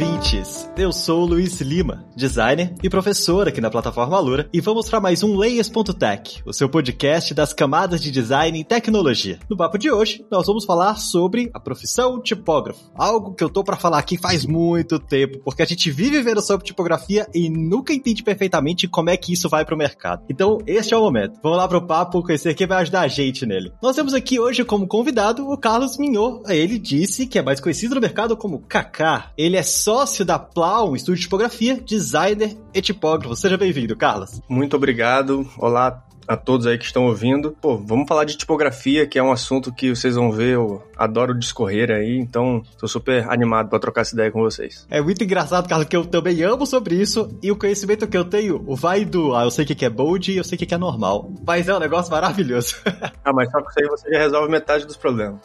Ouvintes! Eu sou o Luiz Lima, designer e professor aqui na plataforma Alura, e vamos para mais um Layers.tech, o seu podcast das camadas de design e tecnologia. No papo de hoje, nós vamos falar sobre a profissão tipógrafo, algo que eu tô para falar aqui faz muito tempo, porque a gente vive vendo sobre tipografia e nunca entende perfeitamente como é que isso vai pro mercado. Então, este é o momento. Vamos lá pro papo, conhecer quem vai ajudar a gente nele. Nós temos aqui hoje como convidado o Carlos Mignot. Ele disse que é mais conhecido no mercado como Kaká. Ele é sócio da Plau, um estúdio de tipografia, designer e tipógrafo. Seja bem-vindo, Carlos. Muito obrigado. Olá a todos aí que estão ouvindo. Pô, vamos falar de tipografia, que é um assunto que vocês vão ver, adoro discorrer aí, então tô super animado para trocar essa ideia com vocês. É muito engraçado, Carlos, que eu também amo sobre isso e o conhecimento que eu tenho vai do, ah, eu sei o que é bold e eu sei o que é normal. Mas é um negócio maravilhoso. ah, mas só que isso aí você já resolve metade dos problemas.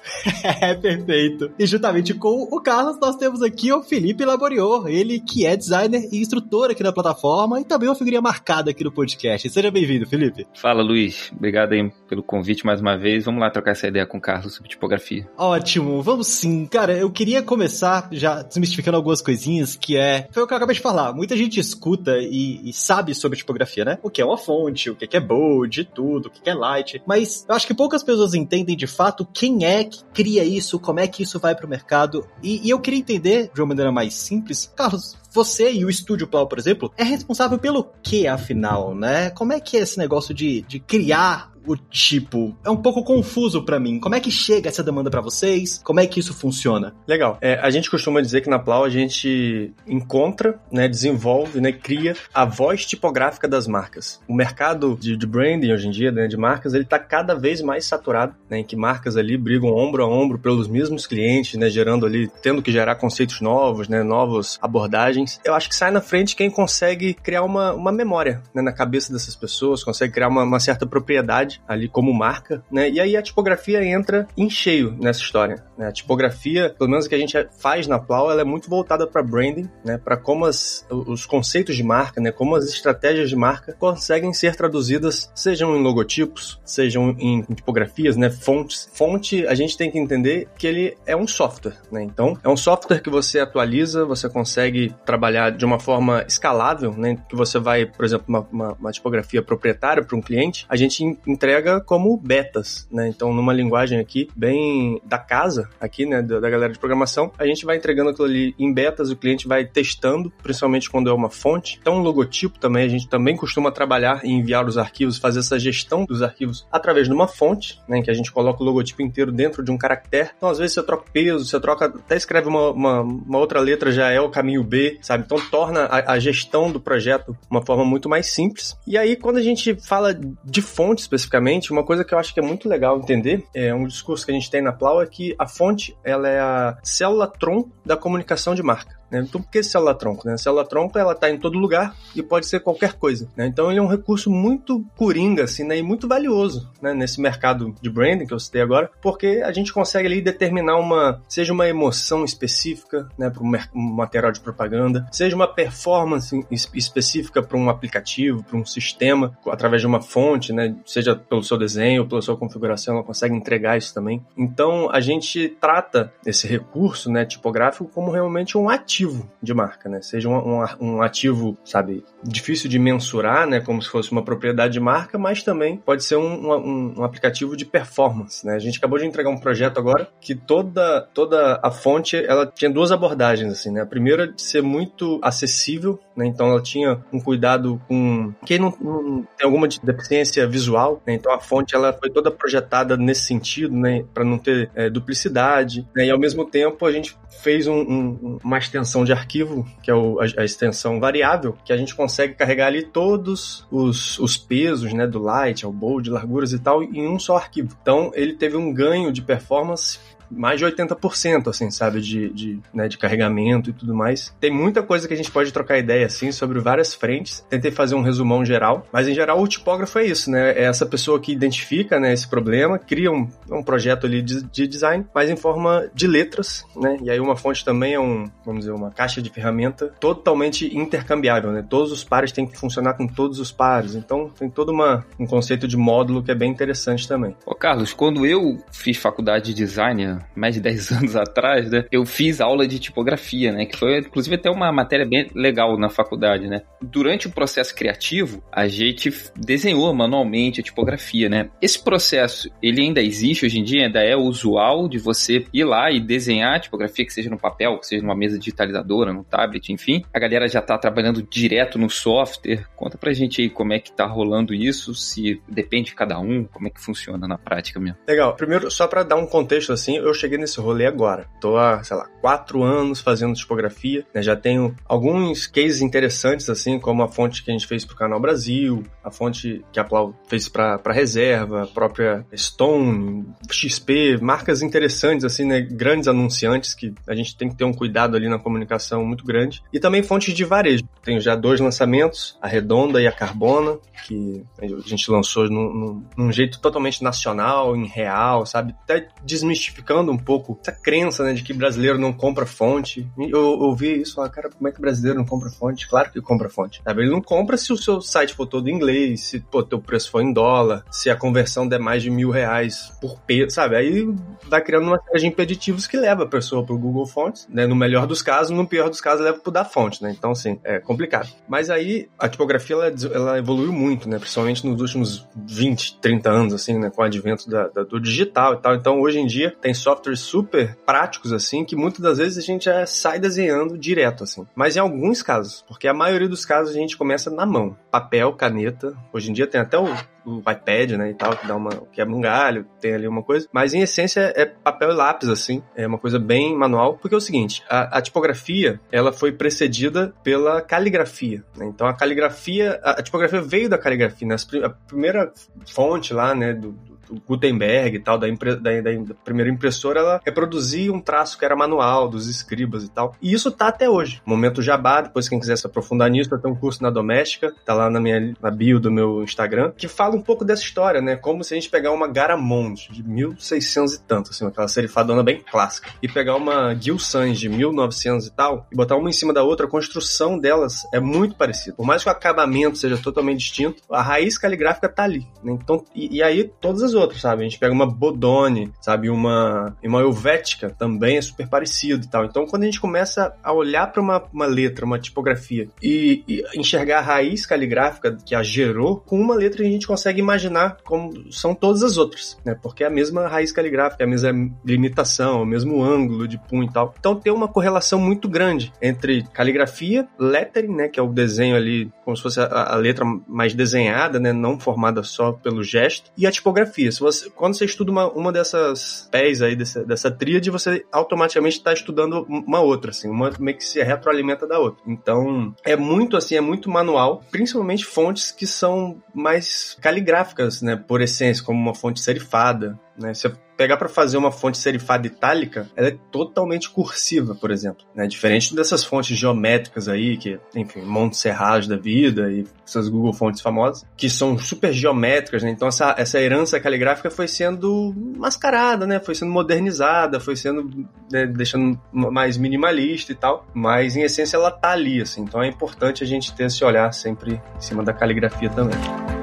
é, perfeito. E juntamente com o Carlos, nós temos aqui o Felipe Laborior, ele que é designer e instrutor aqui na plataforma e também uma figurinha marcada aqui no podcast. Seja bem-vindo, Felipe. Fala Fala, Luiz. Obrigado aí pelo convite mais uma vez. Vamos lá trocar essa ideia com o Carlos sobre tipografia. Ótimo, vamos sim. Cara, eu queria começar já desmistificando algumas coisinhas, que é... Foi o que eu acabei de falar. Muita gente escuta e, e sabe sobre tipografia, né? O que é uma fonte, o que é bold, tudo, o que é light. Mas eu acho que poucas pessoas entendem de fato quem é que cria isso, como é que isso vai pro mercado. E, e eu queria entender, de uma maneira mais simples, Carlos, você e o Estúdio Plau, por exemplo, é responsável pelo que, afinal, né? Como é que é esse negócio de, de criar o tipo? É um pouco confuso para mim. Como é que chega essa demanda para vocês? Como é que isso funciona? Legal. É, a gente costuma dizer que na Plau a gente encontra, né, desenvolve, né, cria a voz tipográfica das marcas. O mercado de, de branding hoje em dia, né, de marcas, ele tá cada vez mais saturado, né, em que marcas ali brigam ombro a ombro pelos mesmos clientes, né, gerando ali, tendo que gerar conceitos novos, né, novas abordagens. Eu acho que sai na frente quem consegue criar uma, uma memória, né, na cabeça dessas pessoas, consegue criar uma, uma certa propriedade ali como marca, né? E aí a tipografia entra em cheio nessa história. Né? A tipografia, pelo menos o que a gente faz na Plau, ela é muito voltada para branding, né? Para como as, os conceitos de marca, né? Como as estratégias de marca conseguem ser traduzidas, sejam em logotipos, sejam em, tipografias, né? Fontes. Fonte, a gente tem que entender que ele é um software, né? Então, é um software que você atualiza, você consegue trabalhar de uma forma escalável, né? Que você vai, por exemplo, uma, uma, uma tipografia proprietária para um cliente, a gente entrega como betas, né? Então, numa linguagem aqui bem da casa, aqui, né, da, da galera de programação, a gente vai entregando aquilo ali em betas, o cliente vai testando, principalmente quando é uma fonte. Então, um logotipo também, a gente também costuma trabalhar e enviar os arquivos, fazer essa gestão dos arquivos através de uma fonte, né, em que a gente coloca o logotipo inteiro dentro de um caractere. Então, às vezes, você troca peso, você troca, até escreve uma, uma, uma outra letra, já é o caminho B, sabe? Então, torna a, a gestão do projeto uma forma muito mais simples. E aí, quando a gente fala de fonte especificamente, especificamente, uma coisa que eu acho que é muito legal entender, é um discurso que a gente tem na Plau é que a fonte, ela é a célula-tronco da comunicação de marca. Né? Então, por que célula-tronco? Né? Célula-tronco ela está em todo lugar e pode ser qualquer coisa. Né? Então, ele é um recurso muito coringa assim, né? e muito valioso né? nesse mercado de branding que eu citei agora, porque a gente consegue ali determinar uma, seja uma emoção específica né? para um material de propaganda, seja uma performance específica para um aplicativo, para um sistema, através de uma fonte, né? seja pelo seu desenho, pela sua configuração, ela consegue entregar isso também. Então, a gente trata esse recurso né, tipográfico como realmente um ativo ativo de marca, né? Seja um, um, um, ativo, sabe, difícil de mensurar, né? Como se fosse uma propriedade de marca, mas também pode ser um, um, aplicativo de performance, né? A gente acabou de entregar um projeto agora que toda, toda a fonte, ela tinha duas abordagens, assim, né? A primeira de ser muito acessível, né? Então ela tinha um cuidado com quem não, não tem alguma deficiência visual, né? Então a fonte, ela foi toda projetada nesse sentido, né? Para não ter é, duplicidade, né? E ao mesmo tempo a gente fez um, uma extensão de arquivo, que é o, a, a, extensão variável, que a gente consegue carregar ali todos os, os pesos, né, do light, ao bold, larguras e tal, em um só arquivo. Então, ele teve um ganho de performance mais de 80%, assim, sabe, de, de, né, de carregamento e tudo mais. Tem muita coisa que a gente pode trocar ideia, assim, sobre várias frentes. Tentei fazer um resumão geral, mas em geral o tipógrafo é isso, né? É essa pessoa que identifica, né, esse problema, cria um, um projeto ali de, de design, mas em forma de letras, né? E aí uma fonte também é um, vamos dizer, uma caixa de ferramenta totalmente intercambiável, né? Todos os pares têm que funcionar com todos os pares. Então tem todo uma, um conceito de módulo que é bem interessante também. Ô Carlos, quando eu fiz faculdade de design, mais de 10 anos atrás, né? Eu fiz aula de tipografia, né? Que foi, inclusive, até uma matéria bem legal na faculdade, né? Durante o processo criativo, a gente desenhou manualmente a tipografia, né? Esse processo, ele ainda existe hoje em dia? Ainda é usual de você ir lá e desenhar a tipografia, que seja no papel, que seja numa mesa digitalizadora, no tablet, enfim. A galera já tá trabalhando direto no software. Conta pra gente aí como é que tá rolando isso, se depende de cada um, como é que funciona na prática mesmo. Legal. Primeiro, só para dar um contexto assim, eu cheguei nesse rolê agora. Tô há, sei lá, quatro anos fazendo tipografia, né? Já tenho alguns cases interessantes, assim, como a fonte que a gente fez pro Canal Brasil, a fonte que a Plau fez pra, pra reserva, a própria Stone, XP, marcas interessantes, assim, né? Grandes anunciantes que a gente tem que ter um cuidado ali na comunicação muito grande. E também fontes de varejo. Tenho já dois lançamentos, a Redonda e a Carbona, que a gente lançou num, num, num jeito totalmente nacional, em real, sabe? Até desmistificando um pouco essa crença, né, de que brasileiro não compra fonte. Eu ouvi isso, cara, como é que brasileiro não compra fonte? Claro que compra fonte. Sabe? Ele não compra se o seu site for todo em inglês, se pô, teu preço for em dólar, se a conversão der mais de mil reais por peso, sabe? Aí vai criando uma série de impeditivos que leva a pessoa pro Google Fonts, né? No melhor dos casos, no pior dos casos, leva pro da fonte, né? Então, assim, é complicado. Mas aí a tipografia ela, ela evoluiu muito, né? Principalmente nos últimos 20, 30 anos, assim, né? Com o advento da, da, do digital e tal. Então, hoje em dia, tem softwares super práticos, assim, que muitas das vezes a gente já sai desenhando direto, assim. Mas em alguns casos, porque a maioria dos casos a gente começa na mão. Papel, caneta. Hoje em dia tem até o, o iPad, né, e tal, que dá uma quebra um galho, tem ali uma coisa. Mas em essência é papel e lápis, assim. É uma coisa bem manual. Porque é o seguinte, a, a tipografia, ela foi precedida pela caligrafia. Né? Então a caligrafia, a, a tipografia veio da caligrafia. Né? A primeira fonte lá, né, do, do Gutenberg e tal, da, impre, da, da, primeira impressora, ela reproduzia um traço que era manual, dos escribas e tal. E isso tá até hoje. Momento Jabá, depois quem quiser se aprofundar nisso, eu tenho um curso na Doméstica, tá lá na minha na bio do meu Instagram, que fala um pouco dessa história, né? Como se a gente pegar uma Garamond de 1600 e tanto, assim, aquela serifadona bem clássica, e pegar uma Gil Sans de 1900 e tal, e botar uma em cima da outra, a construção delas é muito parecida. Por mais que o acabamento seja totalmente distinto, a raiz caligráfica tá ali, né? Então, e, e aí todas as outros, sabe? A gente pega uma Bodoni, sabe? Uma, uma Helvética também é super parecido e tal. Então, quando a gente começa a olhar para uma, uma letra, uma tipografia e, e, enxergar a raiz caligráfica que a gerou, com uma letra a gente consegue imaginar como são todas as outras, né? Porque é a mesma raiz caligráfica, é a mesma limitação, o mesmo ângulo de punho e tal. Então, tem uma correlação muito grande entre caligrafia, lettering, né? Que é o desenho ali, como se fosse a, a letra mais desenhada, né? Não formada só pelo gesto, e a tipografia se você, quando você estuda uma, uma dessas pés aí, dessa, dessa tríade, você automaticamente está estudando uma outra, assim, uma meio que se retroalimenta da outra. Então, é muito assim, é muito manual, principalmente fontes que são mais caligráficas, né, por essência, como uma fonte serifada, né? Você pegar para fazer uma fonte serifada itálica, ela é totalmente cursiva, por exemplo. Né? Diferente dessas fontes geométricas aí, que, enfim, Monte Serrage da vida e essas Google fontes famosas, que são super geométricas, né? Então essa, essa herança caligráfica foi sendo mascarada, né? Foi sendo modernizada, foi sendo né, deixando mais minimalista e tal. Mas em essência ela tá ali, assim. Então é importante a gente ter esse olhar sempre em cima da caligrafia também.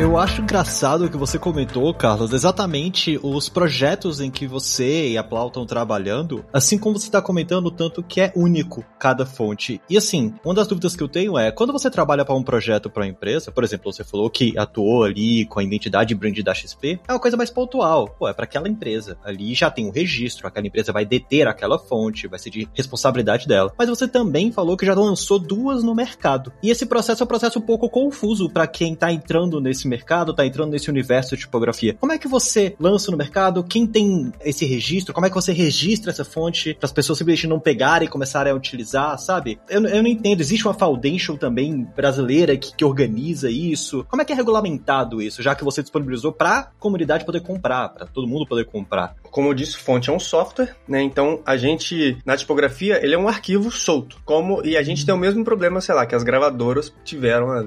Eu acho engraçado o que você comentou, Carlos, exatamente os projetos em que você e a Plau estão trabalhando, assim como você está comentando tanto que é único cada fonte. E assim, uma das dúvidas que eu tenho é, quando você trabalha para um projeto para uma empresa, por exemplo, você falou que atuou ali com a identidade brand da XP, é uma coisa mais pontual. Pô, é para aquela empresa. Ali já tem um registro, aquela empresa vai deter aquela fonte, vai ser de responsabilidade dela. Mas você também falou que já lançou duas no mercado. E esse processo é um processo um pouco confuso para quem tá entrando nesse mercado, tá entrando nesse universo de tipografia. Como é que você lança no mercado? Quem tem esse registro? Como é que você registra essa fonte para as pessoas simplesmente não pegarem e começarem a utilizar, sabe? Eu, eu não entendo. Existe uma foundation também brasileira que, que organiza isso? Como é que é regulamentado isso, já que você disponibilizou para a comunidade poder comprar, para todo mundo poder comprar? Como eu disse, fonte é um software, né? Então a gente na tipografia ele é um arquivo solto. Como e a gente tem o mesmo problema, sei lá, que as gravadoras tiveram há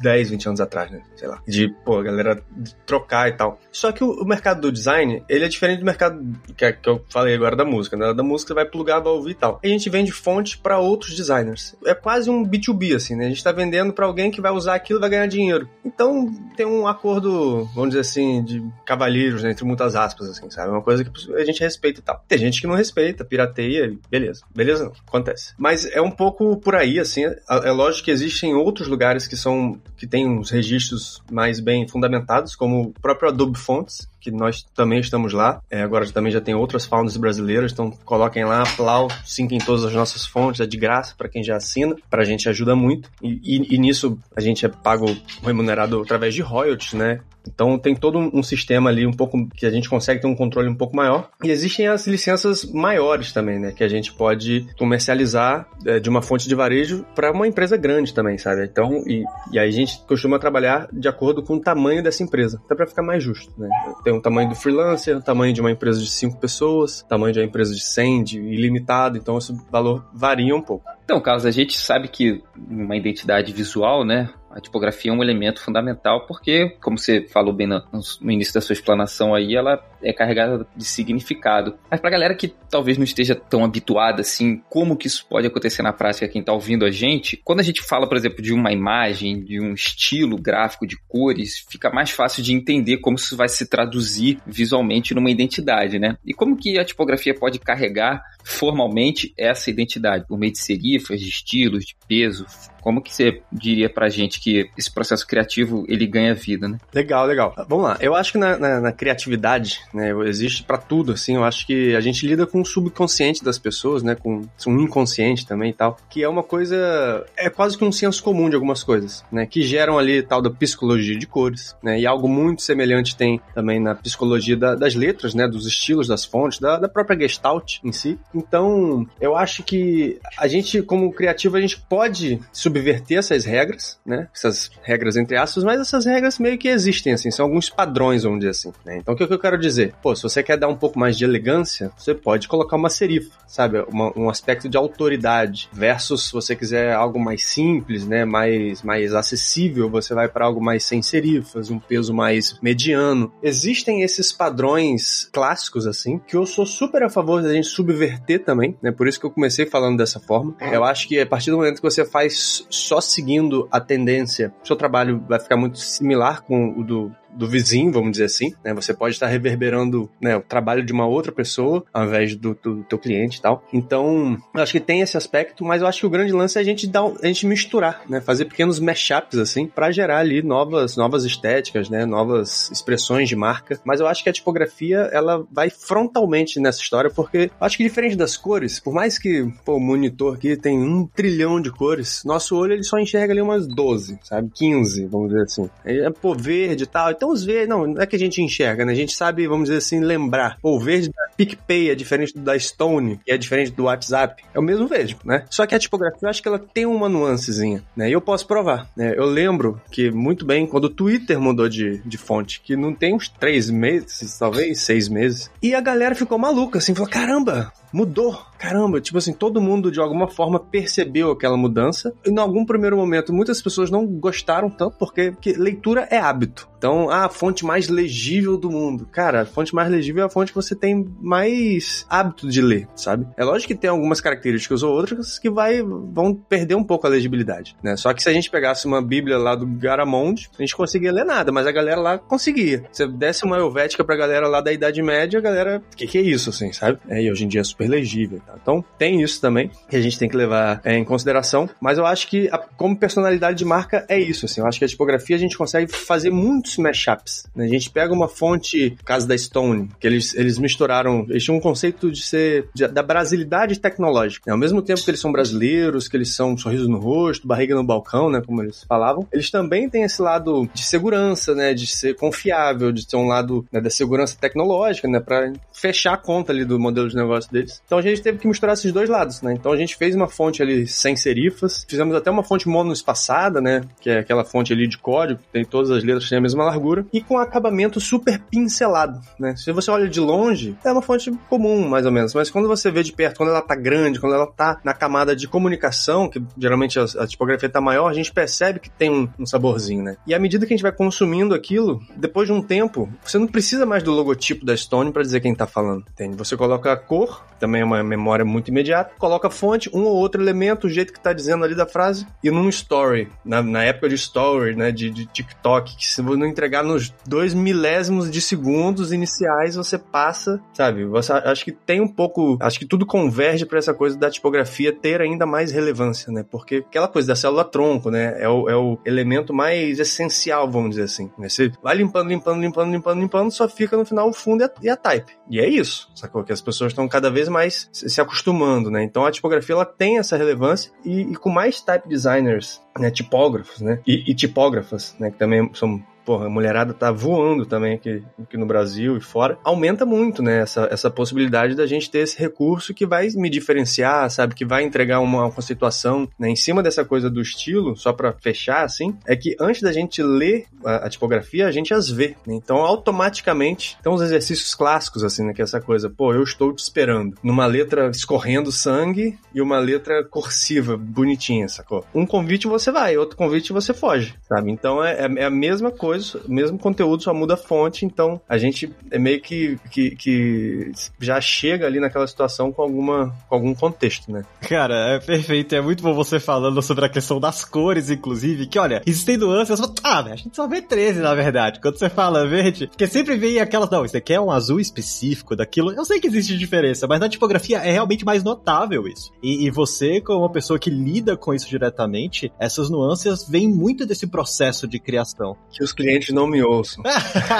10, 20 anos atrás, né? Sei lá. De, pô, galera trocar e tal. Só que o, o, mercado do design, ele é diferente do mercado que, que eu falei agora da música, né? Da música você vai plugar, vai ouvir e tal. A gente vende fonte para outros designers. É quase um B2B, assim, né? A gente tá vendendo para alguém que vai usar aquilo e vai ganhar dinheiro. Então, tem um acordo, vamos dizer assim, de cavalheiros, né? Entre muitas aspas, assim, sabe? Uma coisa que a gente respeita e tal. Tem gente que não respeita, pirateia, beleza. Beleza não, acontece. Mas é um pouco por aí, assim. É, é lógico que existem outros lugares que são que tem uns registros mais bem fundamentados, como o próprio Adobe Fonts, que nós também estamos lá. É, agora também já tem outras founders brasileiras, então coloquem lá, Plau, sinquem todas as nossas fontes, é de graça para quem já assina, para a gente ajuda muito. E, e, e, nisso a gente é pago remunerado através de royalties, né? Então tem todo um sistema ali um pouco que a gente consegue ter um controle um pouco maior. E existem as licenças maiores também, né? Que a gente pode comercializar é, de uma fonte de varejo para uma empresa grande também, sabe? Então, e, e aí a gente costuma trabalhar de acordo com o tamanho dessa empresa, até para ficar mais justo, né? Tem um tamanho do freelancer, o tamanho de uma empresa de 5 pessoas, tamanho de uma empresa de 100, de ilimitado, então esse valor varia um pouco. Então, Carlos, a gente sabe que uma identidade visual, né, a tipografia é um elemento fundamental porque, como você falou bem no, no, início da sua explanação aí, ela é carregada de significado. Mas pra galera que talvez não esteja tão habituada assim, como que isso pode acontecer na prática quem tá ouvindo a gente, quando a gente fala, por exemplo, de uma imagem, de um estilo gráfico de cores, fica mais fácil de entender como isso vai se traduzir visualmente numa identidade, né? E como que a tipografia pode carregar formalmente essa identidade, por meio de serifas, de estilos, de peso, como que você diria pra gente que esse processo criativo ele ganha vida, né? Legal, legal. Vamos lá. Eu acho que na, na, na criatividade, né, existe para tudo, assim. Eu acho que a gente lida com o subconsciente das pessoas, né, com um inconsciente também e tal, que é uma coisa, é quase que um senso comum de algumas coisas, né, que geram ali tal da psicologia de cores, né, e algo muito semelhante tem também na psicologia da, das letras, né, dos estilos das fontes, da, da própria Gestalt em si. Então, eu acho que a gente, como criativo, a gente pode subverter essas regras, né? Essas regras entre aspas, mas essas regras meio que existem, assim, são alguns padrões, vamos dizer assim. Né? Então o que, eu quero dizer? Pô, se você quer dar um pouco mais de elegância, você pode colocar uma serifa, sabe? Uma, um aspecto de autoridade. Versus se você quiser algo mais simples, né? Mais, mais acessível, você vai para algo mais sem serifas, um peso mais mediano. Existem esses padrões clássicos, assim, que eu sou super a favor da gente subverter também, né? Por isso que eu comecei falando dessa forma. Eu acho que a partir do momento que você faz só seguindo a tendência, seu trabalho vai ficar muito similar com o do do vizinho, vamos dizer assim, né? Você pode estar reverberando né, o trabalho de uma outra pessoa ao invés do, do teu cliente e tal. Então, eu acho que tem esse aspecto, mas eu acho que o grande lance é a gente dar, a gente misturar, né? Fazer pequenos mashups assim para gerar ali novas, novas estéticas, né? Novas expressões de marca. Mas eu acho que a tipografia ela vai frontalmente nessa história porque acho que diferente das cores, por mais que pô, o monitor aqui tem um trilhão de cores, nosso olho ele só enxerga ali umas 12, sabe? 15, vamos dizer assim. É, pô, verde e tal. Então os verdes, não, não é que a gente enxerga, né? A gente sabe, vamos dizer assim, lembrar. Pô, o verde da PicPay é diferente da Stone, que é diferente do WhatsApp. É o mesmo verde, né? Só que a tipografia, eu acho que ela tem uma nuancezinha, né? E eu posso provar, né? Eu lembro que, muito bem, quando o Twitter mudou de, de fonte, que não tem uns três meses, talvez seis meses, e a galera ficou maluca, assim, falou, caramba, mudou. Caramba, tipo assim, todo mundo de alguma forma percebeu aquela mudança. E em algum primeiro momento, muitas pessoas não gostaram tanto, porque, porque leitura é hábito. Então, ah, a fonte mais legível do mundo. Cara, a fonte mais legível é a fonte que você tem mais hábito de ler, sabe? É lógico que tem algumas características ou outras que vai, vão perder um pouco a legibilidade, né? Só que se a gente pegasse uma bíblia lá do Garamond, a gente conseguia ler nada, mas a galera lá conseguia. Se desse uma helvética pra galera lá da Idade Média, a galera, o que, que é isso, assim, sabe? É, e hoje em dia é super super legível. Tá? Então tem isso também que a gente tem que levar é, em consideração, mas eu acho que a, como personalidade de marca é isso, assim, eu acho que a tipografia a gente consegue fazer muitos mashups, né? A gente pega uma fonte, caso da Stone, que eles, eles misturaram, eles tinham um conceito de ser, de, da brasilidade tecnológica, né? Ao mesmo tempo que eles são brasileiros, que eles são sorriso no rosto, barriga no balcão, né, como eles falavam, eles também têm esse lado de segurança, né, de ser confiável, de ter um lado né, da segurança tecnológica, né, para fechar a conta ali do modelo de negócio deles. Então a gente teve que misturar esses dois lados, né? Então a gente fez uma fonte ali sem serifas, fizemos até uma fonte monoespaçada, né, que é aquela fonte ali de código, que tem todas as letras que têm a mesma largura, e com acabamento super pincelado, né? Se você olha de longe, é uma fonte comum, mais ou menos, mas quando você vê de perto, quando ela tá grande, quando ela tá na camada de comunicação, que geralmente a, a tipografia tá maior, a gente percebe que tem um, um saborzinho, né? E à medida que a gente vai consumindo aquilo, depois de um tempo, você não precisa mais do logotipo da Stone para dizer quem tá falando, entende? Você coloca a cor, também é uma memória muito imediata, coloca a fonte, um ou outro elemento, o jeito que tá dizendo ali da frase, e num story, na, na época de story, né, de, de TikTok, que se você não entregar nos dois milésimos de segundos iniciais, você passa, sabe? Você, acho que tem um pouco, acho que tudo converge para essa coisa da tipografia ter ainda mais relevância, né? Porque aquela coisa da célula tronco, né? É o, é o elemento mais essencial, vamos dizer assim. Né? Você vai limpando, limpando, limpando, limpando, limpando, só fica no final o fundo e a, e a type. E é isso, sacou? Que as pessoas estão cada vez mais se acostumando, né? Então a tipografia ela tem essa relevância e, e com mais type designers, né? Tipógrafos, né? E, e tipógrafas, né? Que também são porra, a mulherada tá voando também aqui, aqui no Brasil e fora, aumenta muito, né, essa, essa possibilidade da gente ter esse recurso que vai me diferenciar, sabe, que vai entregar uma, conceituação, né, em cima dessa coisa do estilo, só para fechar, assim, é que antes da gente ler a, a tipografia, a gente as vê, né? então automaticamente tem uns exercícios clássicos, assim, né, que é essa coisa, pô, eu estou te esperando, numa letra escorrendo sangue e uma letra cursiva, bonitinha, sacou? Um convite você vai, outro convite você foge, sabe? Então é, é a mesma coisa coisa, mesmo conteúdo, só muda a fonte, então a gente é meio que, que, que já chega ali naquela situação com, alguma, com algum contexto, né? Cara, é perfeito. É muito bom você falando sobre a questão das cores, inclusive, que olha, existem nuances, só, ah, a gente só vê 13, na verdade. Quando você fala verde, porque sempre vem aquelas, não, isso aqui é um azul específico daquilo. Eu sei que existe diferença, mas na tipografia é realmente mais notável isso. E, e você, como uma pessoa que lida com isso diretamente, essas nuances vêm muito desse processo de criação. Que os clientes não me ouçam.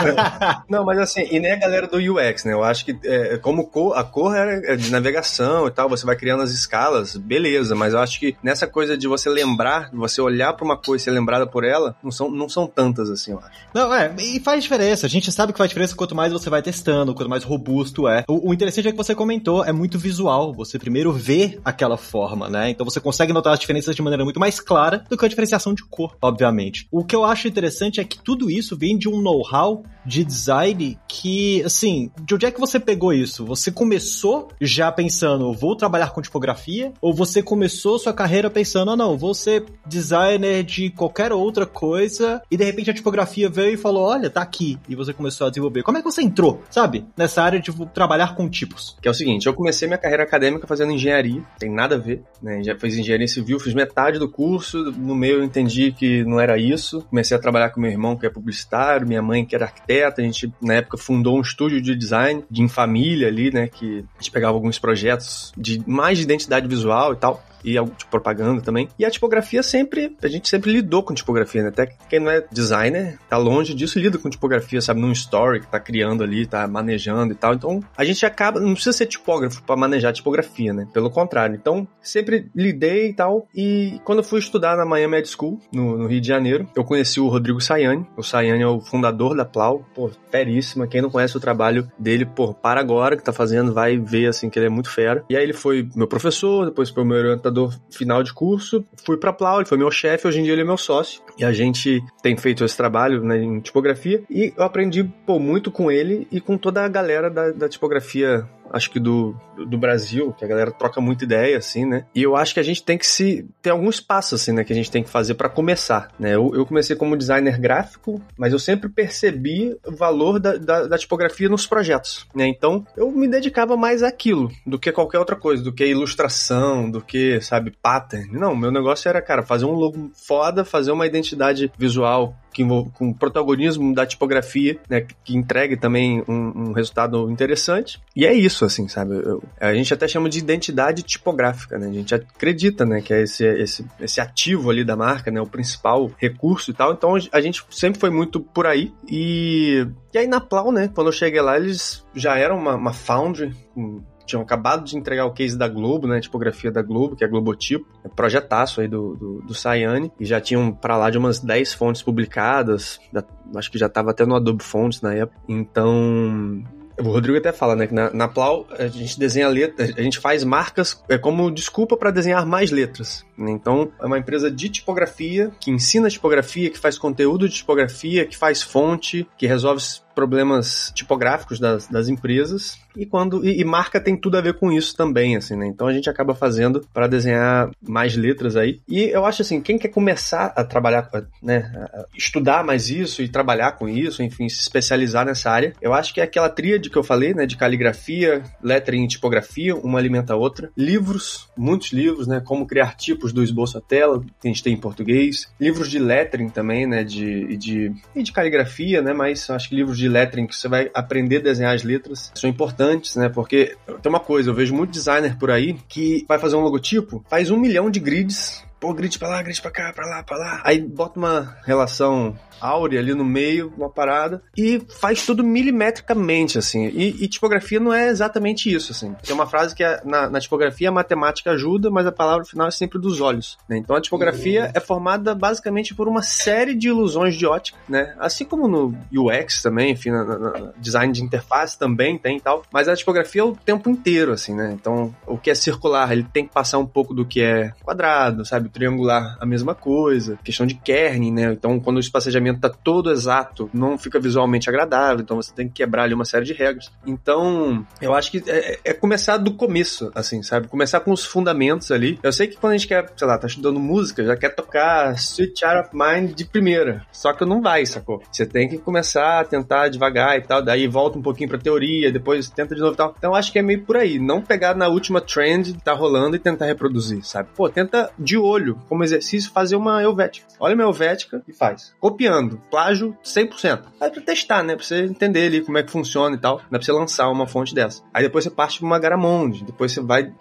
não, mas assim, e nem a galera do UX, né? Eu acho que é, como cor, a cor é, é de navegação e tal, você vai criando as escalas, beleza, mas eu acho que nessa coisa de você lembrar, você olhar para uma coisa e ser lembrada por ela, não são, não são tantas assim, eu acho. Não, é, e faz diferença. A gente sabe que faz diferença quanto mais você vai testando, quanto mais robusto é. O, o interessante é que você comentou, é muito visual. Você primeiro vê aquela forma, né? Então você consegue notar as diferenças de maneira muito mais clara do que a diferenciação de cor, obviamente. O que eu acho interessante é que tudo isso vem de um know-how de design que, assim, de onde é que você pegou isso? Você começou já pensando, vou trabalhar com tipografia? Ou você começou sua carreira pensando, ah, não, vou ser designer de qualquer outra coisa e de repente a tipografia veio e falou, olha, tá aqui. E você começou a desenvolver. Como é que você entrou, sabe? Nessa área de trabalhar com tipos? Que é o seguinte, eu comecei minha carreira acadêmica fazendo engenharia, tem nada a ver, né? Já fiz engenharia civil, fiz metade do curso, no meio eu entendi que não era isso. Comecei a trabalhar com meu irmão, que é publicitário, minha mãe que era arquiteta, a gente na época fundou um estúdio de design de em família ali, né, que a gente pegava alguns projetos de mais de identidade visual e tal e de propaganda também. E a tipografia sempre, a gente sempre lidou com tipografia, né? Até quem não é designer, tá longe disso, lida com tipografia, sabe? Num story que tá criando ali, tá manejando e tal. Então, a gente acaba, não precisa ser tipógrafo para manejar tipografia, né? Pelo contrário. Então, sempre lidei e tal. E quando eu fui estudar na Miami Med School, no, no, Rio de Janeiro, eu conheci o Rodrigo Sayane. O Sayane é o fundador da Plau. Pô, feríssima. Quem não conhece o trabalho dele, pô, para agora que tá fazendo, vai ver, assim, que ele é muito fera. E aí ele foi meu professor, depois foi meu orientador orientador final de curso, fui para Plau, ele foi meu chefe, hoje em dia ele é meu sócio. E a gente tem feito esse trabalho né, em tipografia e eu aprendi pô, muito com ele e com toda a galera da, da tipografia acho que do, do Brasil, que a galera troca muita ideia, assim, né? E eu acho que a gente tem que se. ter alguns passos, assim, né? Que a gente tem que fazer para começar, né? Eu, eu, comecei como designer gráfico, mas eu sempre percebi o valor da, da, da, tipografia nos projetos, né? Então eu me dedicava mais àquilo do que qualquer outra coisa, do que ilustração, do que, sabe, pattern. Não, meu negócio era, cara, fazer um logo foda, fazer uma identidade visual que com protagonismo da tipografia, né, que entregue também um, um resultado interessante. E é isso, assim, sabe? Eu, a gente até chama de identidade tipográfica, né? A gente acredita, né, que é esse, esse, esse ativo ali da marca, né, o principal recurso e tal. Então a gente sempre foi muito por aí e e aí na Plau, né, quando eu cheguei lá, eles já eram uma, uma foundry, um, tinham acabado de entregar o case da Globo, né, tipografia da Globo, que é Globotipo, é projetaço aí do, do, do Sayane, e já tinham para lá de umas 10 fontes publicadas, já, acho que já estava até no Adobe Fonts na época, então o Rodrigo até fala, né, que na, na Plau a gente desenha letras, a gente faz marcas é como desculpa para desenhar mais letras. Né? Então, é uma empresa de tipografia, que ensina tipografia, que faz conteúdo de tipografia, que faz fonte, que resolve problemas tipográficos das, das empresas e quando e, e, marca tem tudo a ver com isso também, assim, né? Então a gente acaba fazendo para desenhar mais letras aí. E eu acho assim, quem quer começar a trabalhar, né, a estudar mais isso e trabalhar com isso, enfim, se especializar nessa área, eu acho que é aquela tríade que eu falei, né, de caligrafia, lettering e tipografia, uma alimenta a outra. Livros, muitos livros, né, como criar tipos do esboço à tela, que a gente tem em português. Livros de lettering também, né, de, de, e de caligrafia, né, mas acho que livros de lettering que você vai aprender a desenhar as letras são importantes, né? Porque tem uma coisa, eu vejo muito designer por aí que vai fazer um logotipo, faz um milhão de grids pô, grid pra lá, grid pra cá, pra lá, pra lá. Aí bota uma relação áurea ali no meio, uma parada, e faz tudo milimetricamente, assim. E, e tipografia não é exatamente isso, assim. Tem uma frase que é, na, na, tipografia a matemática ajuda, mas a palavra final é sempre dos olhos. Né? Então a tipografia uhum. é formada basicamente por uma série de ilusões de ótica, né? Assim como no UX também, enfim, na, design de interface também tem e tal. Mas a tipografia é o tempo inteiro, assim, né? Então o que é circular, ele tem que passar um pouco do que é quadrado, sabe? Triangular, a mesma coisa. Questão de kerning, né? Então quando o espacejamento tá todo exato, não fica visualmente agradável, então você tem que quebrar ali uma série de regras. Então, eu acho que é, é começar do começo, assim, sabe? Começar com os fundamentos ali. Eu sei que quando a gente quer, sei lá, tá estudando música, já quer tocar Sweet Child of Mine de primeira. Só que não vai, sacou? Você tem que começar a tentar devagar e tal, daí volta um pouquinho pra teoria, depois tenta de novo e tal. Então, acho que é meio por aí. Não pegar na última trend que tá rolando e tentar reproduzir, sabe? Pô, tenta de olho, como exercício, fazer uma Helvética. Olha uma Helvética e faz. Copiando Plágio 100%. Aí pra testar, né? Pra você entender ali como é que funciona e tal. Dá pra você lançar uma fonte dessa. Aí depois você parte pra uma Garamonde. Depois você vai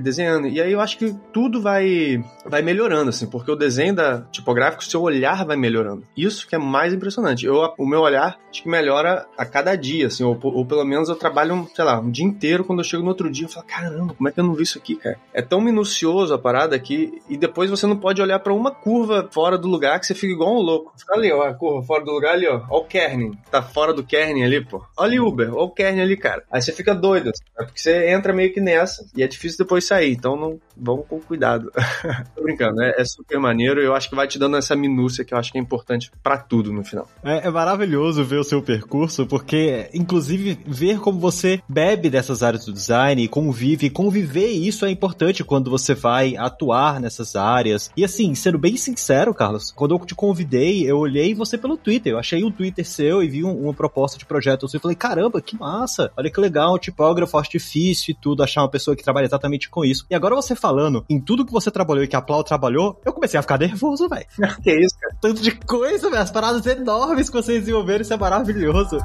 desenhando. E aí eu acho que tudo vai, vai melhorando, assim. Porque o desenho da tipográfico, seu olhar vai melhorando. Isso que é mais impressionante. Eu, o meu olhar, acho que melhora a cada dia, assim. Ou, ou pelo menos eu trabalho, sei lá, um dia inteiro. Quando eu chego no outro dia, eu falo, caramba, como é que eu não vi isso aqui, cara? É tão minucioso a parada aqui. E depois você não pode olhar para uma curva fora do lugar que você fica igual um louco. Fica ali, ó, curva fora do lugar ali, ó. Ó o Kerning. Tá fora do Kerning ali, pô. Olha o Uber, ó o Kerning ali, cara. Aí você fica doido, assim, né? porque você entra meio que nessa e é difícil depois sair. Então não vamos com cuidado. Tô brincando, né? É super maneiro eu acho que vai te dando essa minúcia que eu acho que é importante para tudo no final. É, é, maravilhoso ver o seu percurso, porque, inclusive, ver como você bebe dessas áreas do design e convive, conviver isso é importante quando você vai atuar nessas áreas. E assim, sendo bem sincero, Carlos, quando eu te convidei, eu olhei você pelo Twitter. Eu achei um Twitter seu e vi um, uma proposta de projeto seu e falei, caramba, que massa! Olha que legal, tipógrafo artifício e tudo, achar uma pessoa que trabalha exatamente com isso. E agora você falando em tudo que você trabalhou e que a Plau trabalhou, eu comecei a ficar nervoso, velho. que isso, cara? Tanto de coisa, velho. As paradas enormes que vocês desenvolveram, isso é maravilhoso.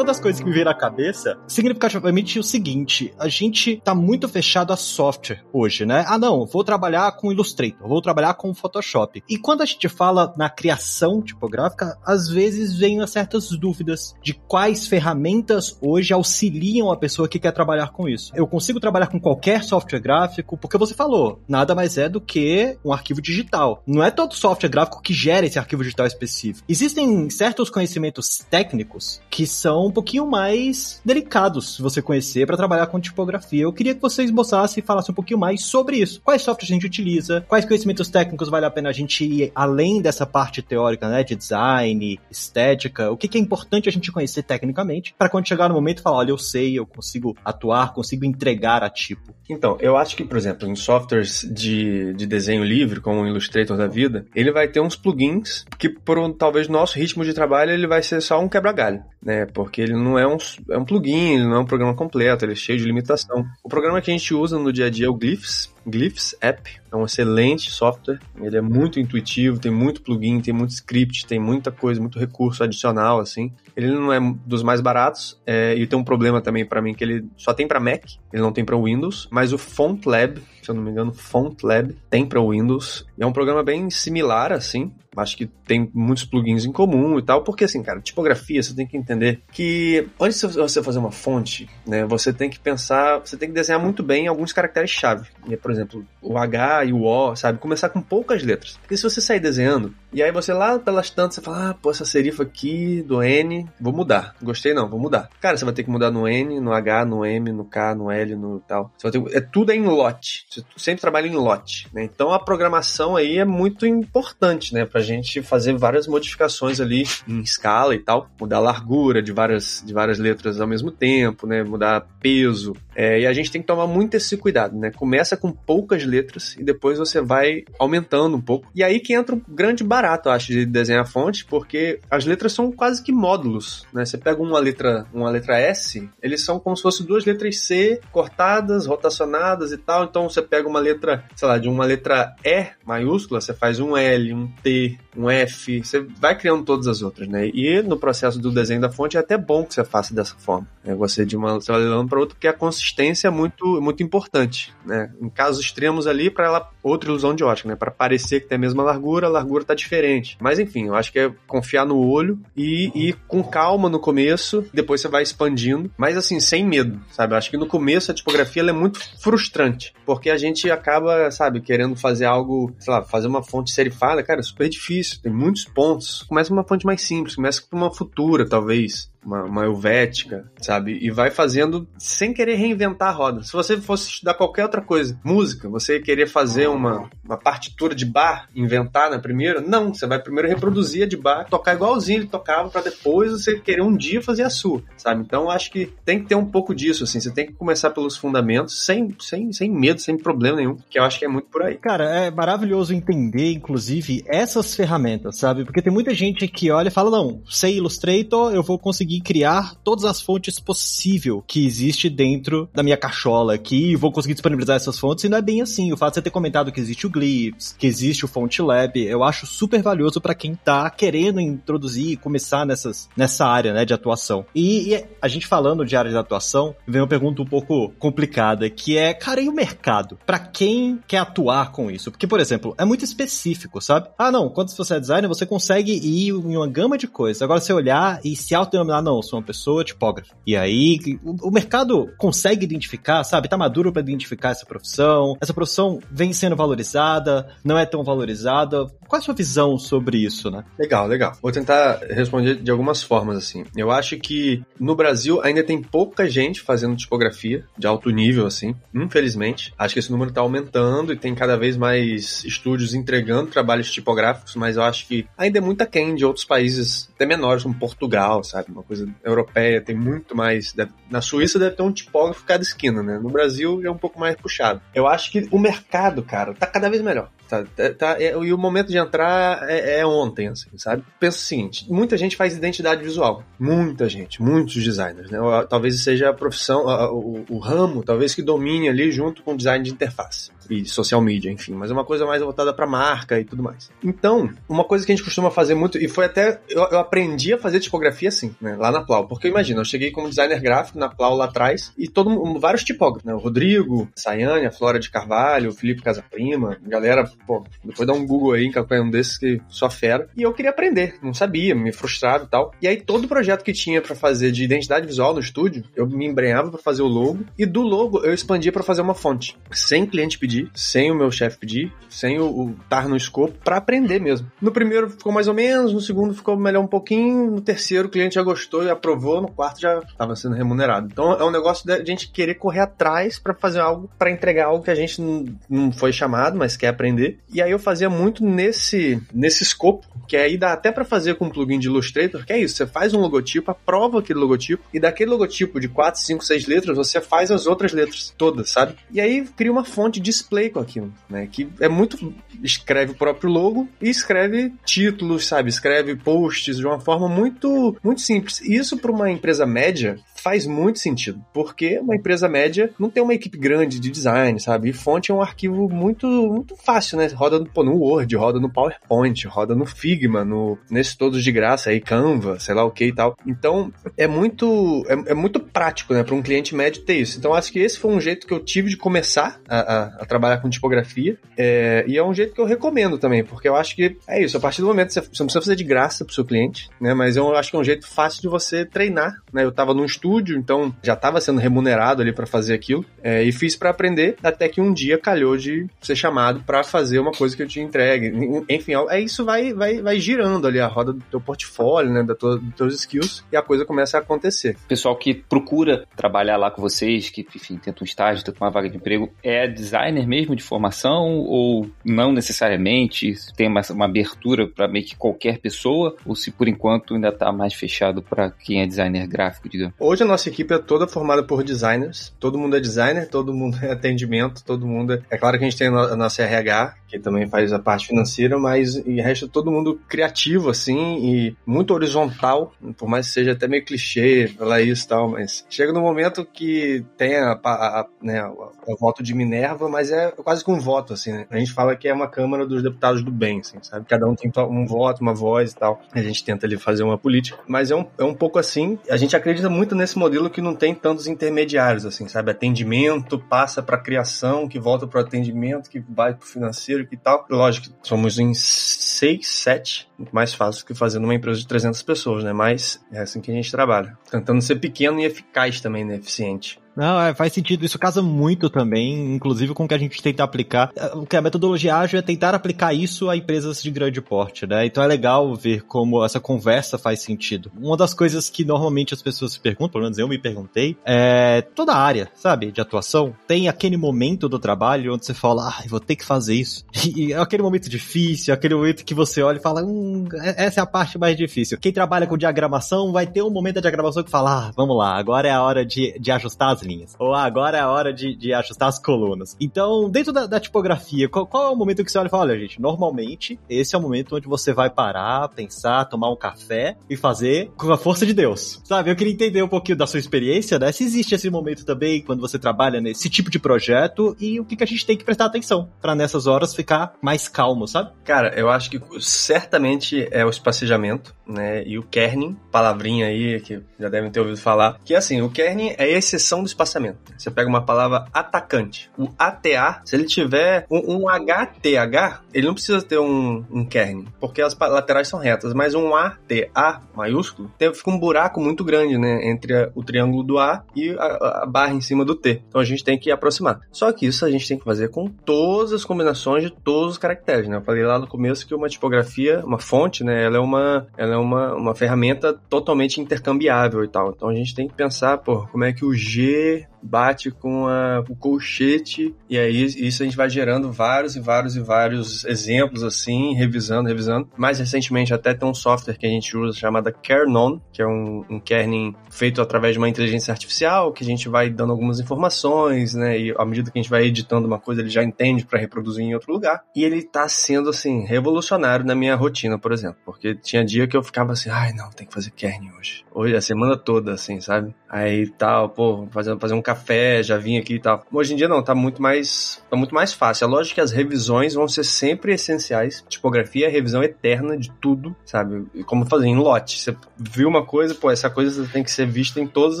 Das coisas que me veio na cabeça, significativamente o seguinte: a gente tá muito fechado a software hoje, né? Ah, não, vou trabalhar com Illustrator, vou trabalhar com Photoshop. E quando a gente fala na criação tipográfica, às vezes vem certas dúvidas de quais ferramentas hoje auxiliam a pessoa que quer trabalhar com isso. Eu consigo trabalhar com qualquer software gráfico, porque você falou, nada mais é do que um arquivo digital. Não é todo software gráfico que gera esse arquivo digital específico. Existem certos conhecimentos técnicos que são um pouquinho mais delicados se você conhecer para trabalhar com tipografia. Eu queria que você esboçasse e falasse um pouquinho mais sobre isso. Quais softwares a gente utiliza? Quais conhecimentos técnicos vale a pena a gente ir além dessa parte teórica, né, de design, estética? O que, que é importante a gente conhecer tecnicamente para quando chegar no momento falar, olha, eu sei, eu consigo atuar, consigo entregar a tipo. Então, eu acho que, por exemplo, em softwares de, de desenho livre, como o Illustrator da vida, ele vai ter uns plugins que, por um, talvez nosso ritmo de trabalho, ele vai ser só um quebra-galho, né? Porque ele não é um, é um plugin, ele não é um programa completo, ele é cheio de limitação. O programa que a gente usa no dia a dia é o Glyphs, Glyphs App é um excelente software. Ele é muito intuitivo, tem muito plugin, tem muito script, tem muita coisa, muito recurso adicional, assim. Ele não é dos mais baratos é, e tem um problema também para mim que ele só tem para Mac, ele não tem para Windows, mas o Font Lab, se eu não me engano, Font Lab tem para Windows. E é um programa bem similar, assim. Acho que tem muitos plugins em comum e tal, porque assim, cara, tipografia, você tem que entender que antes de você fazer uma fonte, né, você tem que pensar, você tem que desenhar muito bem alguns caracteres-chave. Por exemplo, o H e o O, sabe? Começar com poucas letras. Porque se você sair desenhando, e aí você lá pelas tantas, você fala, ah, pô, essa serifa aqui do N, vou mudar. Gostei não, vou mudar. Cara, você vai ter que mudar no N, no H, no M, no K, no L, no tal. Você vai ter, é tudo é em lote. Você sempre trabalha em lote, né? Então a programação aí é muito importante, né? Pra gente fazer várias modificações ali em escala e tal. Mudar a largura de várias, de várias letras ao mesmo tempo, né? Mudar peso. É, e a gente tem que tomar muito esse cuidado, né? Começa com poucas letras e depois você vai aumentando um pouco. E aí que entra um grande barato barato, acho, de desenhar fonte, porque as letras são quase que módulos, né? Você pega uma letra, uma letra S, eles são como se fossem duas letras C cortadas, rotacionadas e tal. Então você pega uma letra, sei lá, de uma letra E maiúscula, você faz um L, um T, um F, você vai criando todas as outras, né? E no processo do desenho da fonte é até bom que você faça dessa forma. Né? Você de uma você vai levando para outra, porque a consistência é muito, muito importante, né? Em casos extremos ali, para ela outra ilusão de ótica, né? Para parecer que tem a mesma largura, a largura tá diferente. Mas enfim, eu acho que é confiar no olho e ir com calma no começo, depois você vai expandindo, mas assim, sem medo, sabe? Eu acho que no começo a tipografia é muito frustrante, porque a gente acaba, sabe, querendo fazer algo, sei lá, fazer uma fonte serifada, cara, é super difícil, tem muitos pontos. Começa uma fonte mais simples, começa com uma futura, talvez uma, uma helvética, sabe? E vai fazendo sem querer reinventar a roda. Se você fosse estudar qualquer outra coisa, música, você querer fazer uma, uma partitura de bar, inventar na primeira, não. Você vai primeiro reproduzir a de bar, tocar igualzinho ele tocava, para depois você querer um dia fazer a sua, sabe? Então acho que tem que ter um pouco disso, assim. Você tem que começar pelos fundamentos, sem, sem, sem medo, sem problema nenhum, que eu acho que é muito por aí. Cara, é maravilhoso entender, inclusive, essas ferramentas, sabe? Porque tem muita gente que olha e fala, não, sei Illustrator, eu vou conseguir conseguir criar todas as fontes possível que existe dentro da minha cachola aqui e vou conseguir disponibilizar essas fontes. E não é bem assim. O fato de você ter comentado que existe o Glyphs, que existe o Font Lab, eu acho super valioso para quem tá querendo introduzir e começar nessas, nessa área, né, de atuação. E, e, a gente falando de área de atuação, vem uma pergunta um pouco complicada, que é, cara, e o mercado? Para quem quer atuar com isso? Porque, por exemplo, é muito específico, sabe? Ah, não, quando você é designer, você consegue ir em uma gama de coisas. Agora, você olhar e se autodenominar não, sou uma pessoa tipógrafa. E aí, o, o mercado consegue identificar, sabe? Tá maduro para identificar essa profissão. Essa profissão vem sendo valorizada, não é tão valorizada. Qual a sua visão sobre isso, né? Legal, legal. Vou tentar responder de algumas formas, assim. Eu acho que no Brasil ainda tem pouca gente fazendo tipografia de alto nível, assim, infelizmente. Acho que esse número tá aumentando e tem cada vez mais estúdios entregando trabalhos tipográficos, mas eu acho que ainda é muito aquém de outros países até menores, como Portugal, sabe? Uma coisa europeia, tem muito mais. Na Suíça deve ter um tipógrafo cada esquina, né? No Brasil é um pouco mais puxado. Eu acho que o mercado, cara, tá cada vez melhor. Tá, tá, tá é, e o momento de entrar é, é, ontem, assim, sabe? Penso o seguinte: muita gente faz identidade visual. Muita gente, muitos designers, né? Talvez seja a profissão, o, o ramo, talvez que domine ali junto com o design de interface e social media, enfim, mas é uma coisa mais voltada para marca e tudo mais. Então, uma coisa que a gente costuma fazer muito, e foi até. Eu, eu aprendi a fazer tipografia assim, né? Lá na Plau. Porque imagina, eu cheguei como designer gráfico na Plau lá atrás e todo vários tipógrafos, né? O Rodrigo, Sayane, a Flora de Carvalho, o Felipe Casaprima, galera, pô, depois dá um Google aí em qualquer um desses que só fera. E eu queria aprender, não sabia, me frustrava e tal. E aí todo projeto que tinha para fazer de identidade visual no estúdio, eu me embrenhava para fazer o logo e do logo eu expandia para fazer uma fonte, sem cliente pedir, sem o meu chefe pedir, sem o, estar no escopo para aprender mesmo. No primeiro ficou mais ou menos, no segundo ficou melhor um pouquinho, no terceiro o cliente já gostou e aprovou, no quarto já estava sendo remunerado. Então é um negócio de a gente querer correr atrás para fazer algo, para entregar algo que a gente não, foi chamado, mas quer aprender. E aí eu fazia muito nesse, nesse escopo, que aí dá até para fazer com um plugin de Illustrator, que é isso, você faz um logotipo, aprova aquele logotipo, e daquele logotipo de 4, 5, 6 letras, você faz as outras letras todas, sabe? E aí cria uma fonte display com aquilo, né? Que é muito. Escreve o próprio logo e escreve títulos, sabe? Escreve posts de uma forma muito, muito simples. Isso para uma empresa média faz muito sentido, porque uma empresa média não tem uma equipe grande de design, sabe? E fonte é um arquivo muito, muito fácil, né? Roda no, Word, roda no PowerPoint, roda no Figma, no, nesse todos de graça aí, Canva, sei lá o que e tal. Então, é muito, é, é muito prático, né, para um cliente médio ter isso. Então, acho que esse foi um jeito que eu tive de começar a, a, a trabalhar com tipografia, é, e é um jeito que eu recomendo também, porque eu acho que é isso, a partir do momento você não precisa fazer de graça pro seu cliente, né, mas eu acho que é um jeito fácil de você treinar, né? Eu tava num estúdio estúdio, então já estava sendo remunerado ali para fazer aquilo. É, e fiz para aprender, até que um dia calhou de ser chamado para fazer uma coisa que eu tinha entregue. Enfim, é isso vai, vai, vai girando ali a roda do teu portfólio, né, da tua, dos teus skills, e a coisa começa a acontecer. Pessoal que procura trabalhar lá com vocês, que, enfim, tenta um estágio, tenta uma vaga de emprego, é designer mesmo de formação ou não necessariamente? Tem uma, uma abertura para meio que qualquer pessoa? Ou se por enquanto ainda está mais fechado para quem é designer gráfico, digamos? Hoje a nossa equipe é toda formada por designers. Todo mundo é designer, todo mundo é atendimento, todo mundo. É, é claro que a gente tem a nossa RH, que também faz a parte financeira, mas e resta todo mundo criativo, assim, e muito horizontal, por mais que seja até meio clichê falar isso e tal, mas chega no momento que tem a, a, a né, o voto de Minerva, mas é quase que um voto, assim, né? A gente fala que é uma Câmara dos Deputados do Bem, assim, sabe? Cada um tem um voto, uma voz e tal. A gente tenta ali fazer uma política, mas é um, é um pouco assim. A gente acredita muito nesse modelo que não tem tantos intermediários, assim, sabe? Atendimento passa para criação, que volta para atendimento, que vai para financeiro, que tal. Lógico somos em seis, sete, mais fácil que fazer numa empresa de 300 pessoas, né? Mas é assim que a gente trabalha. Tentando ser pequeno e eficaz também, né? Eficiente. Não, é, faz sentido. Isso casa muito também, inclusive com o que a gente tenta aplicar. O que a metodologia ágil é tentar aplicar isso a empresas de grande porte, né? Então é legal ver como essa conversa faz sentido. Uma das coisas que normalmente as pessoas se perguntam, pelo menos eu me perguntei, é toda a área, sabe, de atuação, tem aquele momento do trabalho onde você fala, ah, vou ter que fazer isso. E é aquele momento difícil, aquele momento que você olha e fala, hum, é, essa é a parte mais difícil. Quem trabalha com diagramação vai ter um momento da diagramação que fala, ah, vamos lá, agora é a hora de, de ajustar as linhas. Ou ah, agora é a hora de, de ajustar as colunas. Então, dentro da, da tipografia, qual, qual, é o momento que você olha e fala, olha, gente, normalmente esse é o momento onde você vai parar, pensar, tomar um café e fazer com a força de Deus. Sabe? Eu queria entender um pouquinho da sua experiência, né? Se existe esse momento também quando você trabalha nesse tipo de projeto e o que, que a gente tem que prestar atenção para nessas horas ficar mais calmo, sabe? Cara, eu acho que certamente é o espacejamento, né? E o kerning, palavrinha aí que já devem ter ouvido falar, que assim, o kerning é exceção do espaçamento. Você pega uma palavra atacante. O ATA, se ele tiver um, um HTH, ele não precisa ter um, um kern, porque as laterais são retas, mas um ATA maiúsculo, tem, fica um buraco muito grande, né, entre a, o triângulo do A e a, a, barra em cima do T. Então a gente tem que aproximar. Só que isso a gente tem que fazer com todas as combinações de todos os caracteres, né? Eu falei lá no começo que uma tipografia, uma fonte, né, ela é uma, ela é uma, uma ferramenta totalmente intercambiável e tal. Então a gente tem que pensar, pô, como é que o G bate com a, o colchete, e aí isso a gente vai gerando vários e vários e vários exemplos assim, revisando, revisando. Mais recentemente até tem um software que a gente usa chamado Kernon, que é um, um kerning feito através de uma inteligência artificial, que a gente vai dando algumas informações, né, e à medida que a gente vai editando uma coisa, ele já entende para reproduzir em outro lugar. E ele tá sendo assim revolucionário na minha rotina, por exemplo, porque tinha dia que eu ficava assim, ai, não, tem que fazer kerning hoje. Hoje a semana toda assim, sabe? Aí tal, pô, fazer fazer um café, já vim aqui e tal. Hoje em dia não, tá muito mais, tá muito mais fácil. É lógico que as revisões vão ser sempre essenciais. Tipografia é revisão eterna de tudo, sabe? Como fazer em lote. Você viu uma coisa, pô, essa coisa tem que ser vista em todos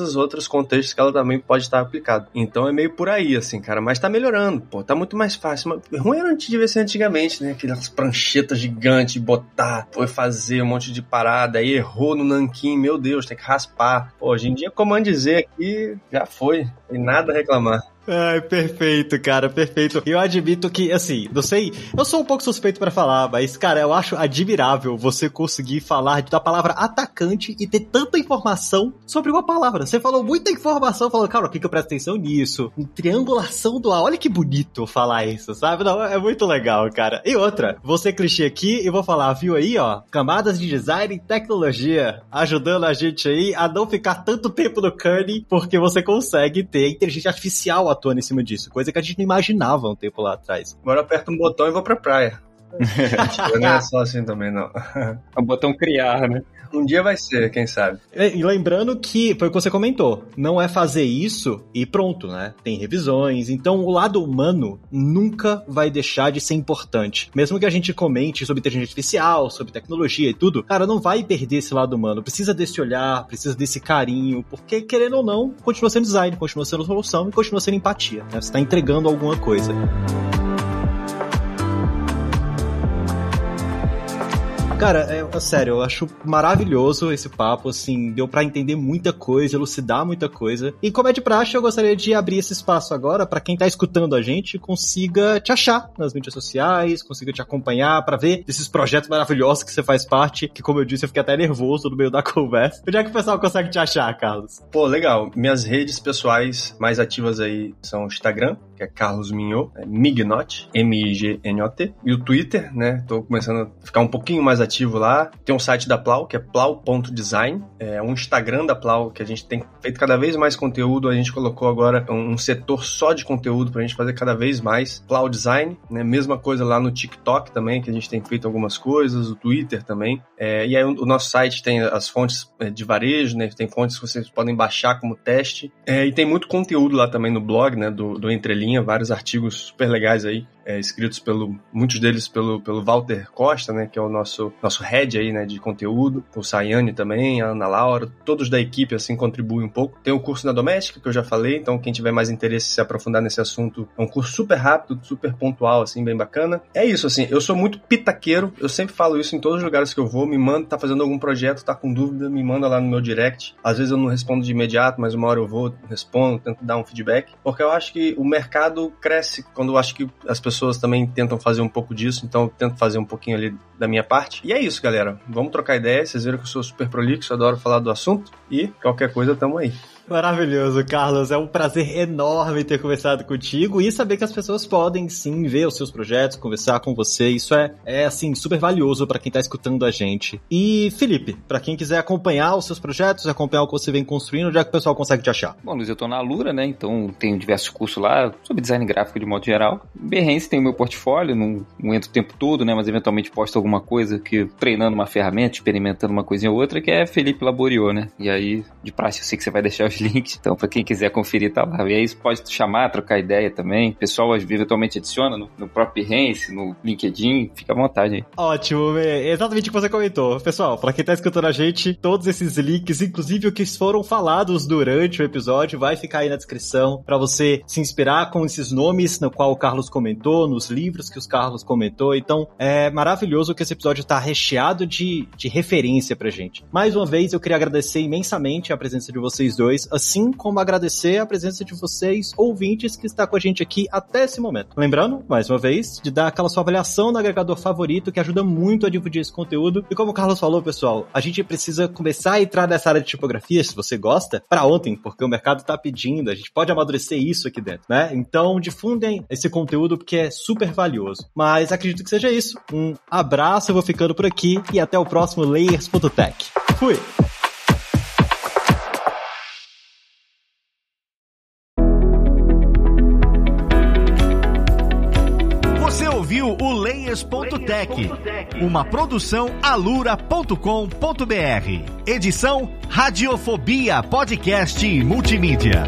os outros contextos que ela também pode estar aplicada. Então é meio por aí, assim, cara. Mas tá melhorando, pô, tá muito mais fácil. Mas ruim era antes de ser antigamente, né? Aquelas pranchetas gigantes, botar, foi fazer um monte de parada, aí errou no nanquim, meu Deus, tem que raspar. Pô, hoje em dia, comando dizer aqui, já foi. E nada reclamar. Ai, perfeito, cara, perfeito. Eu admito que, assim, não sei, eu sou um pouco suspeito para falar, mas, cara, eu acho admirável você conseguir falar da palavra atacante e ter tanta informação sobre uma palavra. Você falou muita informação, falou, cara, o que, eu presto atenção nisso? Triangulação do ar. Olha que bonito falar isso, sabe? Não, é muito legal, cara. E outra, você clichê aqui e vou falar, viu aí, ó, camadas de design e tecnologia, ajudando a gente aí a não ficar tanto tempo no Kearney, porque você consegue ter inteligência artificial atuando em cima disso, coisa que a gente não imaginava um tempo lá atrás. Agora aperta um botão e vou pra praia. não é só assim também, não. É o botão criar, né? Um dia vai ser, quem sabe. E lembrando que, foi o que você comentou, não é fazer isso e pronto, né? Tem revisões, então o lado humano nunca vai deixar de ser importante. Mesmo que a gente comente sobre inteligência artificial, sobre tecnologia e tudo, cara, não vai perder esse lado humano. Precisa desse olhar, precisa desse carinho, porque querendo ou não, continua sendo design, continua sendo solução e continua sendo empatia, né? Você tá entregando alguma coisa. Cara, é, é, sério, eu acho maravilhoso esse papo, assim, deu para entender muita coisa, elucidar muita coisa. E como é de praxe, eu gostaria de abrir esse espaço agora para quem tá escutando a gente consiga te achar nas mídias sociais, consiga te acompanhar para ver esses projetos maravilhosos que você faz parte, que como eu disse, eu fiquei até nervoso no meio da conversa. Onde é que o pessoal consegue te achar, Carlos? Pô, legal. Minhas redes pessoais mais ativas aí são o Instagram, que é Carlos Mignot, é Mignot, M-I-G-N-O-T, e o Twitter, né? Tô começando a ficar um pouquinho mais ativo ativo lá. Tem um site da Plau, que é plau.design. É um Instagram da Plau, que a gente tem feito cada vez mais conteúdo. A gente colocou agora um setor só de conteúdo pra gente fazer cada vez mais. Plau Design, né? Mesma coisa lá no TikTok também, que a gente tem feito algumas coisas, o Twitter também. É, e aí o, nosso site tem as fontes é, de varejo, né? Tem fontes que vocês podem baixar como teste. É, e tem muito conteúdo lá também no blog, né? Do, do Entrelinha, vários artigos super legais aí é, escritos pelo muitos deles pelo, pelo Walter Costa, né, que é o nosso nosso head aí, né, de conteúdo, o Sayane também, a Ana Laura, todos da equipe assim contribuem um pouco. Tem o curso na doméstica que eu já falei, então quem tiver mais interesse em se aprofundar nesse assunto, é um curso super rápido, super pontual assim, bem bacana. É isso assim, eu sou muito pitaqueiro, eu sempre falo isso em todos os lugares que eu vou, me manda, tá fazendo algum projeto, tá com dúvida, me manda lá no meu direct. Às vezes eu não respondo de imediato, mas uma hora eu vou, respondo, tento dar um feedback, porque eu acho que o mercado cresce quando eu acho que as pessoas pessoas também tentam fazer um pouco disso, então eu tento fazer um pouquinho ali da minha parte. E é isso, galera. Vamos trocar ideias. Vocês viram que eu sou super prolixo, adoro falar do assunto. E qualquer coisa, tamo aí. Maravilhoso, Carlos. É um prazer enorme ter conversado contigo e saber que as pessoas podem sim ver os seus projetos, conversar com você. Isso é, é assim, super valioso para quem tá escutando a gente. E, Felipe, para quem quiser acompanhar os seus projetos, acompanhar o que você vem construindo, onde é que o pessoal consegue te achar? Bom, Luiz, eu tô na Alura, né? Então tenho diversos cursos lá sobre design gráfico de modo geral. Behance tem o meu portfólio, não, não entro o tempo todo, né? Mas eventualmente posto alguma coisa que treinando uma ferramenta, experimentando uma coisinha ou outra, que é Felipe Laboriou, né? E aí, de praxe, eu sei que você vai deixar os links. Então, para quem quiser conferir, tá lá. E aí, pode chamar, trocar ideia também. O pessoal eventualmente adiciona no, no próprio Behance, no LinkedIn. Fica à vontade aí. Ótimo, é exatamente o que você comentou. Pessoal, para quem tá escutando a gente, todos esses links, inclusive o que foram falados durante o episódio, vai ficar aí na descrição para você se inspirar com esses nomes no qual o Carlos comentou, nos livros que os Carlos comentou. Então, é maravilhoso que esse episódio tá recheado de, de referência pra gente. Mais uma vez, eu queria agradecer imensamente a presença de vocês dois, assim como agradecer a presença de vocês, ouvintes, que está com a gente aqui até esse momento. Lembrando, mais uma vez, de dar aquela sua avaliação no agregador favorito, que ajuda muito a difundir esse conteúdo. E como o Carlos falou, pessoal, a gente precisa começar a entrar nessa área de tipografia, se você gosta, para ontem, porque o mercado está pedindo, a gente pode amadurecer isso aqui dentro, né? Então, difundem esse conteúdo porque é super valioso. Mas acredito que seja isso. Um abraço, eu vou ficando por aqui e até o próximo Layers.tech. Fui! Ouviu o Layers.tech, uma produção alura.com.br. Edição Radiofobia Podcast Multimídia.